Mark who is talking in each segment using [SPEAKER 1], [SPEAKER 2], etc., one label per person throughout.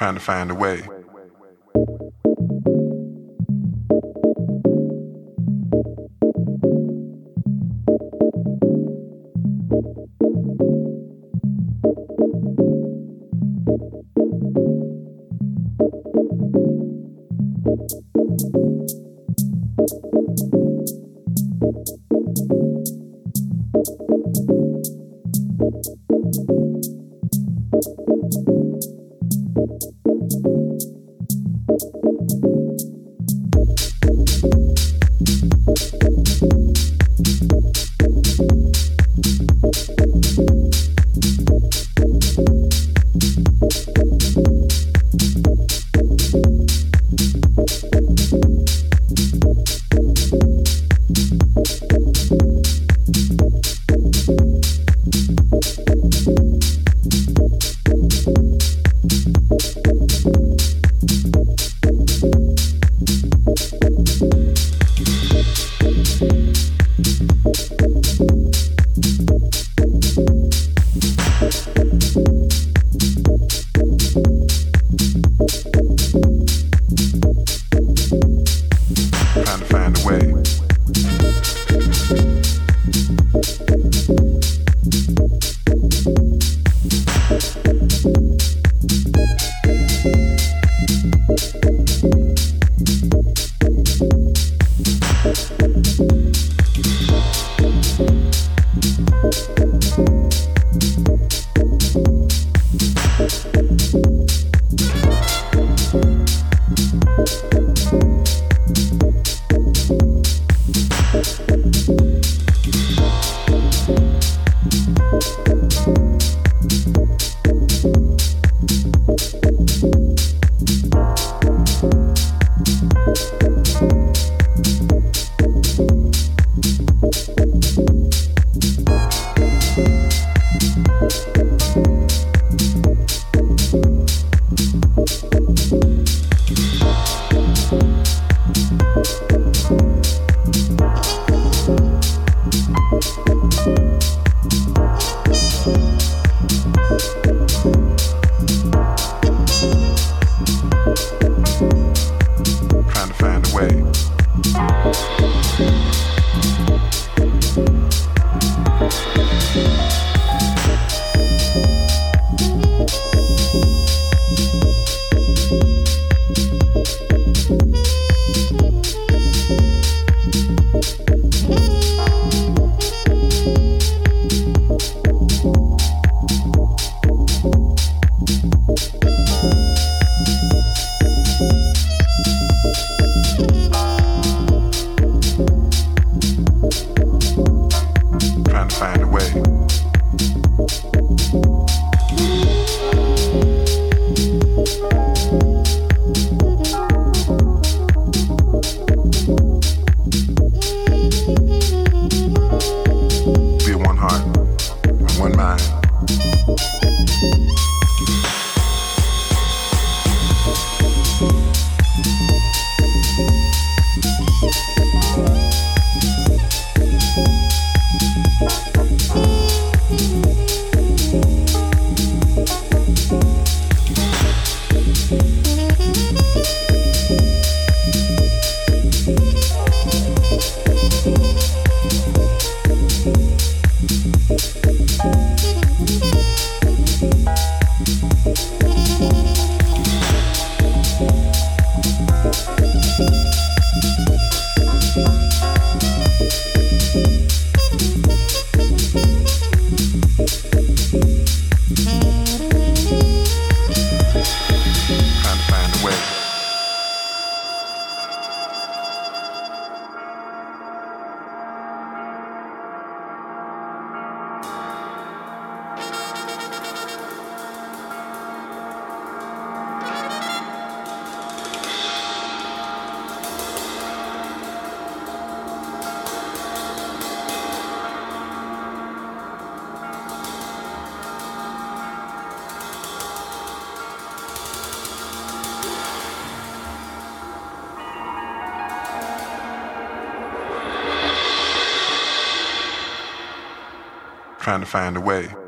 [SPEAKER 1] trying to find a way. trying to find a way.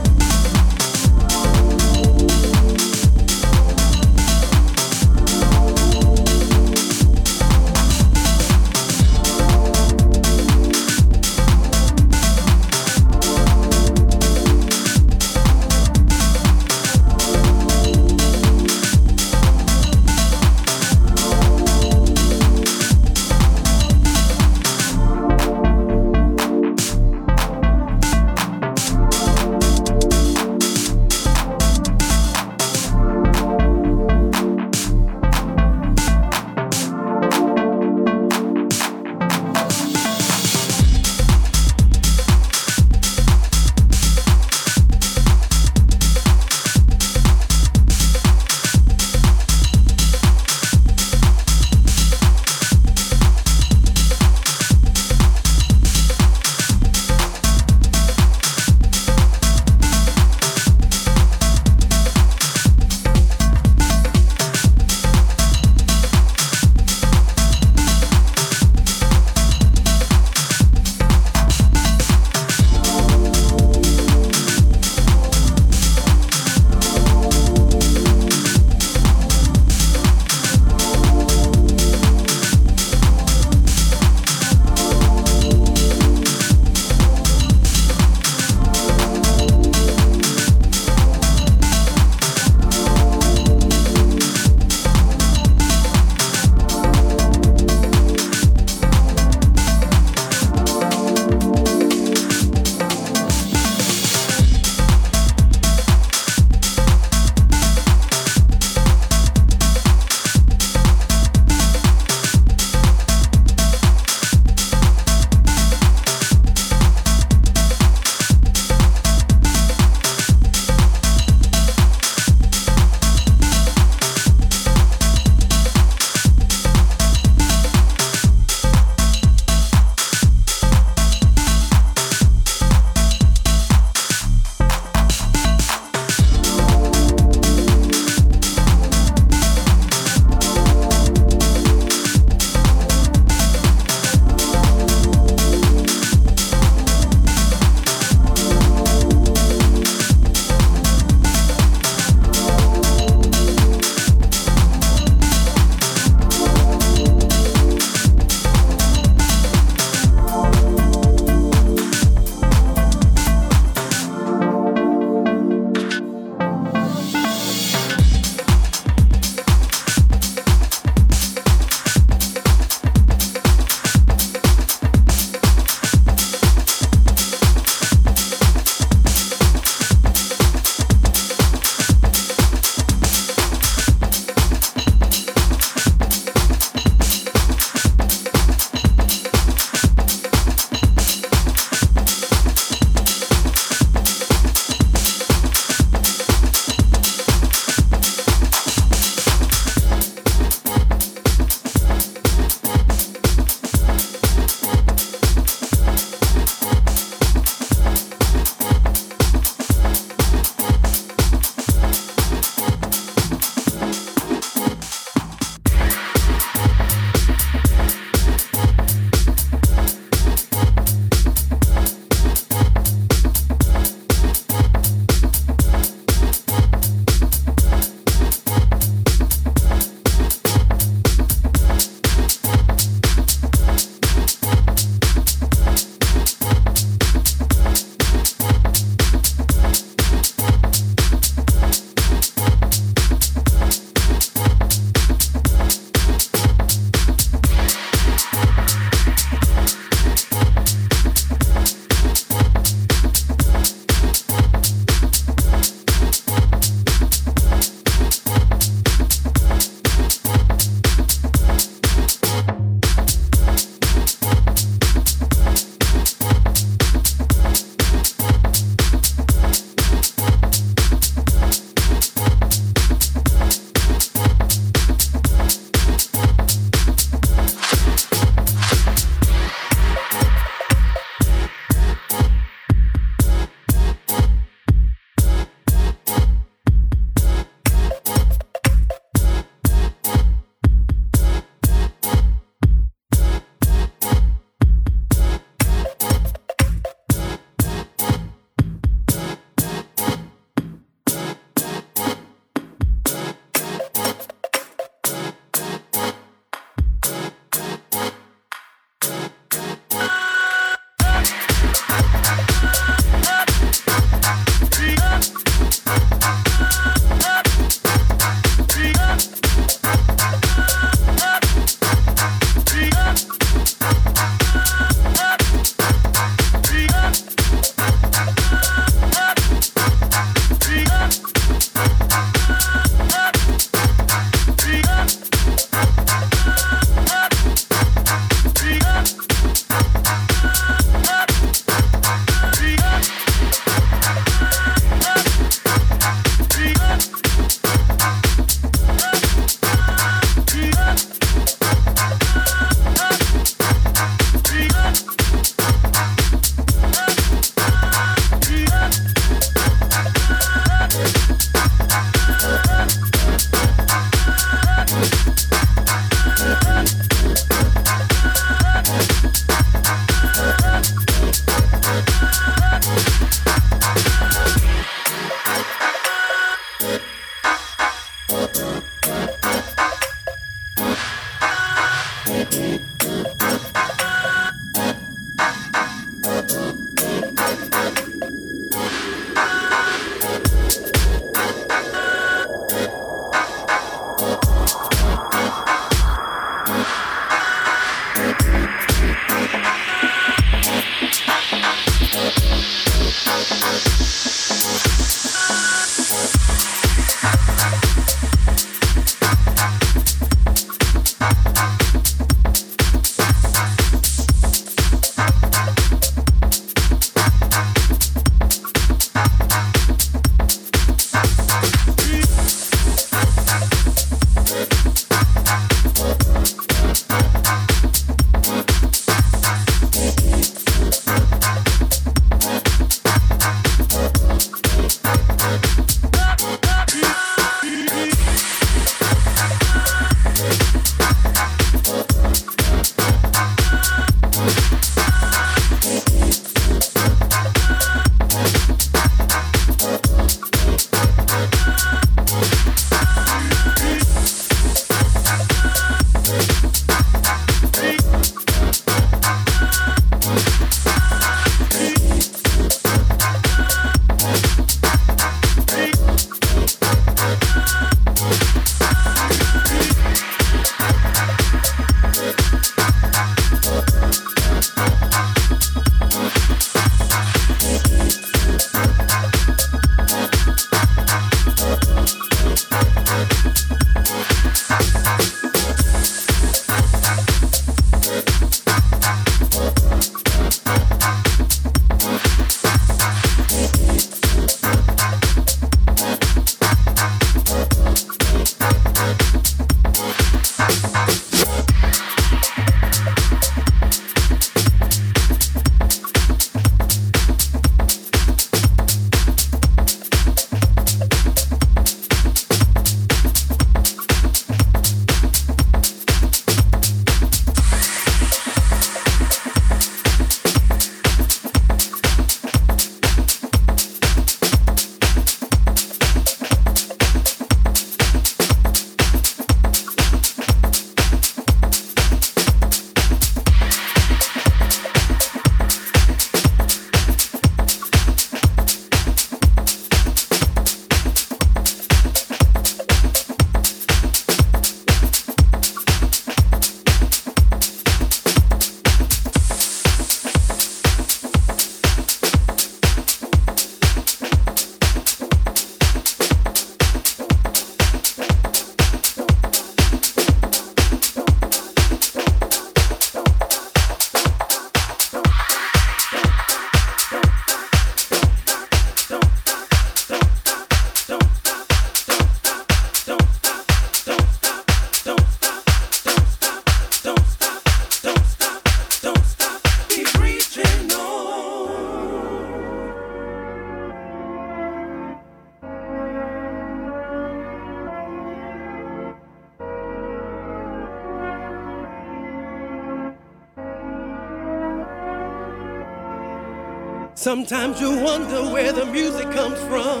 [SPEAKER 2] Sometimes you wonder where the music comes from.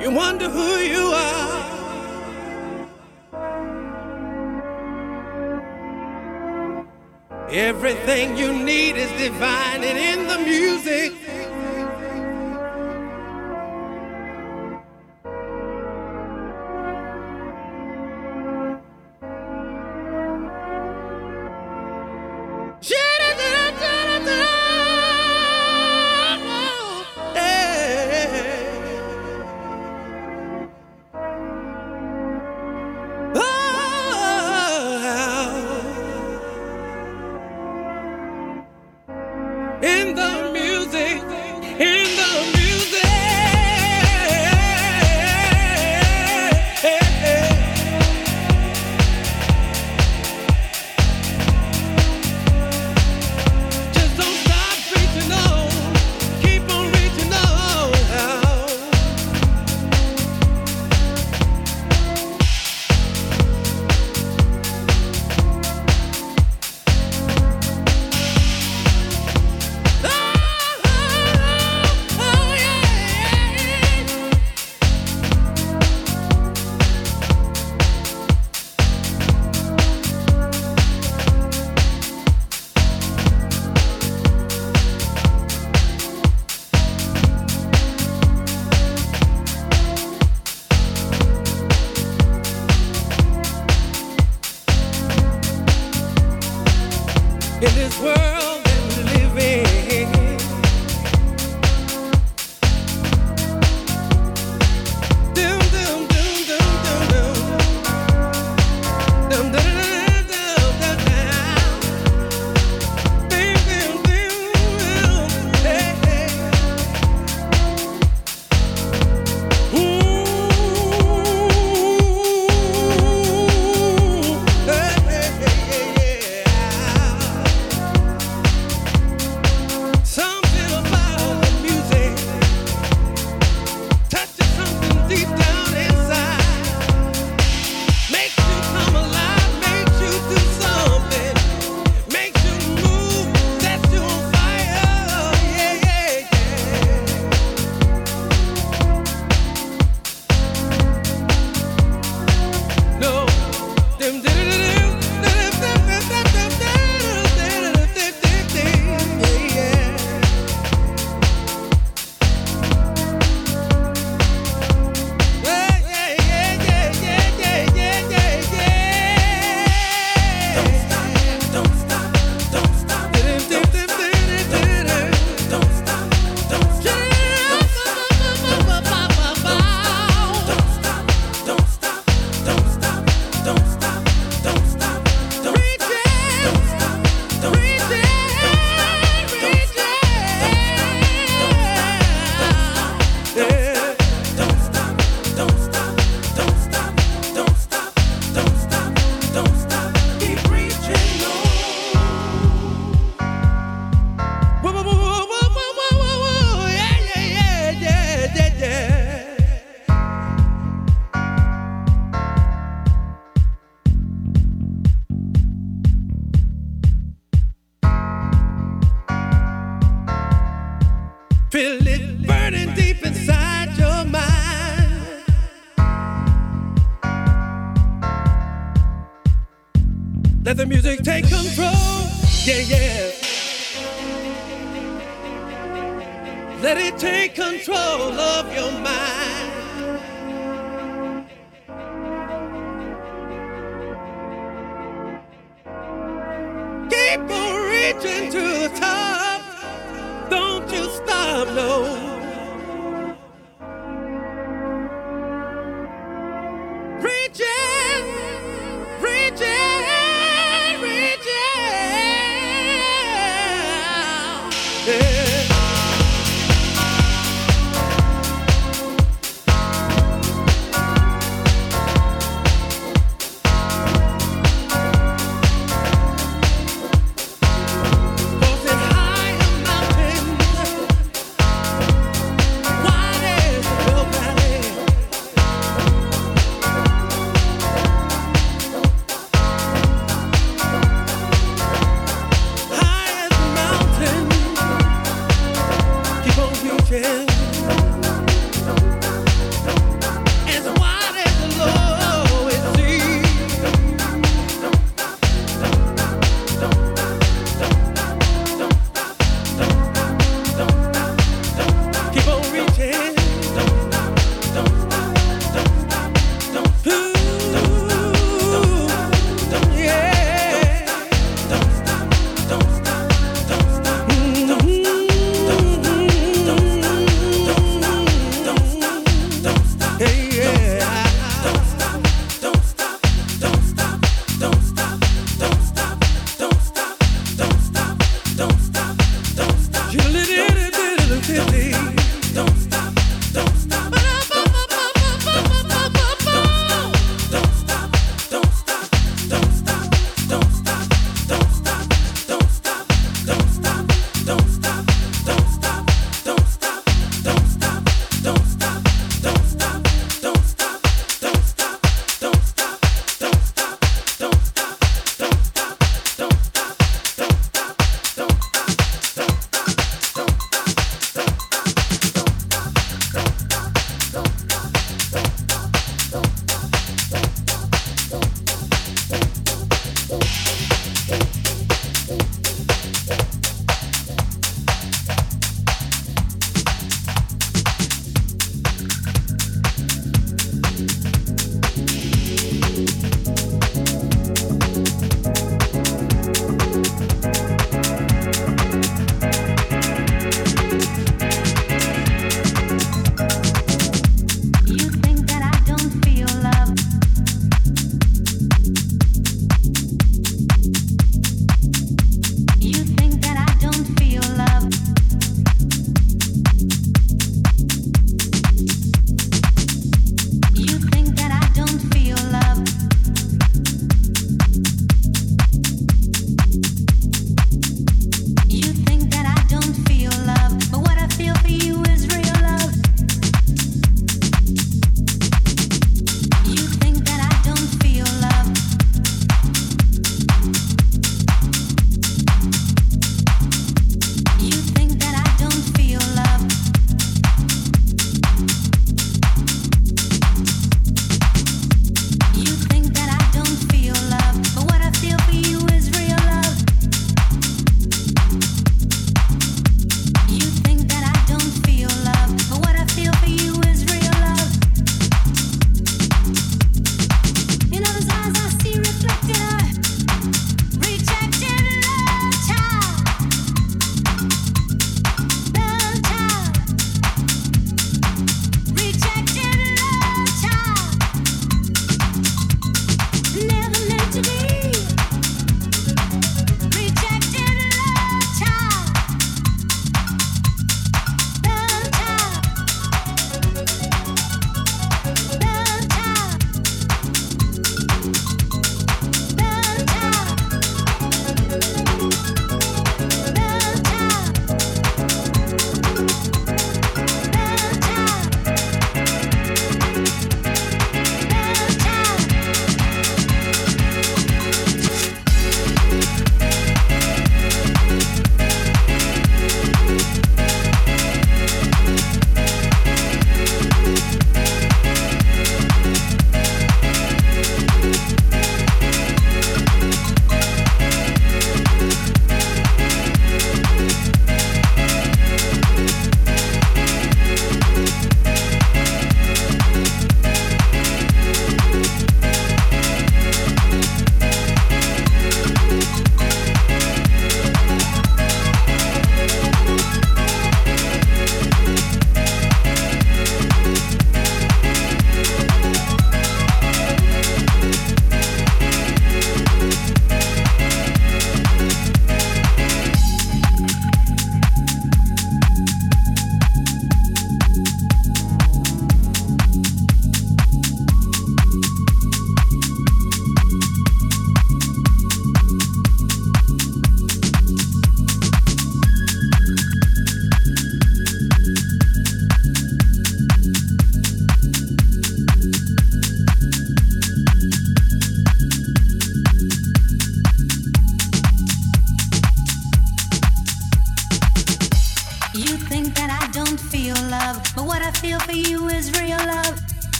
[SPEAKER 2] You wonder who you are. Everything you need is divine and in the music.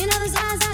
[SPEAKER 2] You know, those eyes